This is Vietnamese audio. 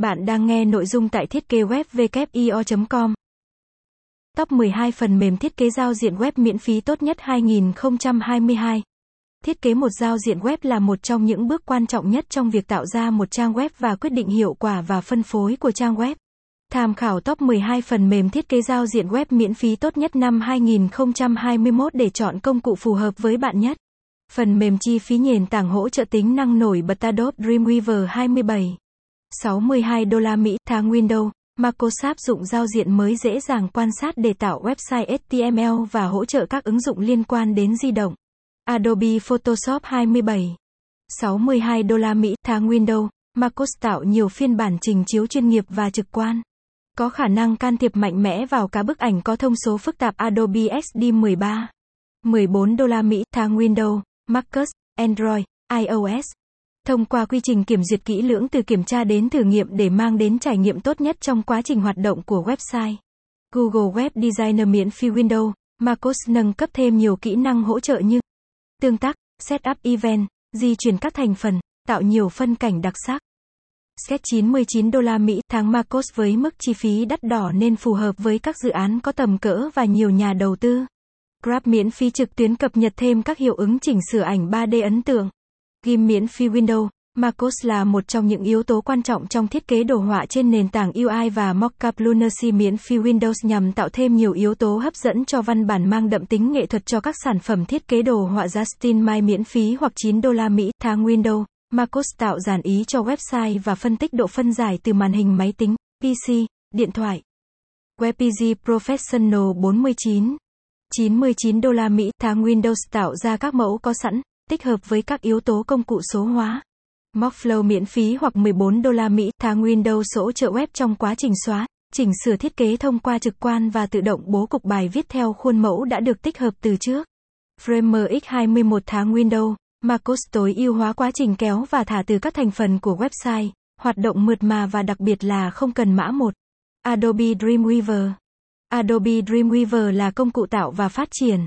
Bạn đang nghe nội dung tại thiết kế web com Top 12 phần mềm thiết kế giao diện web miễn phí tốt nhất 2022. Thiết kế một giao diện web là một trong những bước quan trọng nhất trong việc tạo ra một trang web và quyết định hiệu quả và phân phối của trang web. Tham khảo top 12 phần mềm thiết kế giao diện web miễn phí tốt nhất năm 2021 để chọn công cụ phù hợp với bạn nhất. Phần mềm chi phí nền tảng hỗ trợ tính năng nổi bật Adobe Dreamweaver 27. 62 đô la Mỹ tháng Windows. Microsoft dụng giao diện mới dễ dàng quan sát để tạo website HTML và hỗ trợ các ứng dụng liên quan đến di động. Adobe Photoshop 27. 62 đô la Mỹ tháng Windows. Microsoft tạo nhiều phiên bản trình chiếu chuyên nghiệp và trực quan. Có khả năng can thiệp mạnh mẽ vào cả bức ảnh có thông số phức tạp Adobe XD 13. 14 đô la Mỹ tháng Windows, Marcus, Android, iOS. Thông qua quy trình kiểm duyệt kỹ lưỡng từ kiểm tra đến thử nghiệm để mang đến trải nghiệm tốt nhất trong quá trình hoạt động của website. Google Web Designer miễn phí Windows, Marcos nâng cấp thêm nhiều kỹ năng hỗ trợ như tương tác, setup event, di chuyển các thành phần, tạo nhiều phân cảnh đặc sắc. Sketch 99 đô la Mỹ tháng Marcos với mức chi phí đắt đỏ nên phù hợp với các dự án có tầm cỡ và nhiều nhà đầu tư. Grab miễn phí trực tuyến cập nhật thêm các hiệu ứng chỉnh sửa ảnh 3D ấn tượng. Ghim miễn phí Windows, Marcos là một trong những yếu tố quan trọng trong thiết kế đồ họa trên nền tảng UI và Mockup Lunacy miễn phí Windows nhằm tạo thêm nhiều yếu tố hấp dẫn cho văn bản mang đậm tính nghệ thuật cho các sản phẩm thiết kế đồ họa Justin Mai miễn phí hoặc 9 đô la Mỹ tháng Windows. Marcos tạo giản ý cho website và phân tích độ phân giải từ màn hình máy tính, PC, điện thoại. WebPG Professional 49 99 đô la Mỹ tháng Windows tạo ra các mẫu có sẵn tích hợp với các yếu tố công cụ số hóa. Mockflow miễn phí hoặc 14 đô la Mỹ tháng Windows hỗ trợ web trong quá trình xóa, chỉnh sửa thiết kế thông qua trực quan và tự động bố cục bài viết theo khuôn mẫu đã được tích hợp từ trước. Framer X21 tháng Windows, MacOS tối ưu hóa quá trình kéo và thả từ các thành phần của website, hoạt động mượt mà và đặc biệt là không cần mã một. Adobe Dreamweaver Adobe Dreamweaver là công cụ tạo và phát triển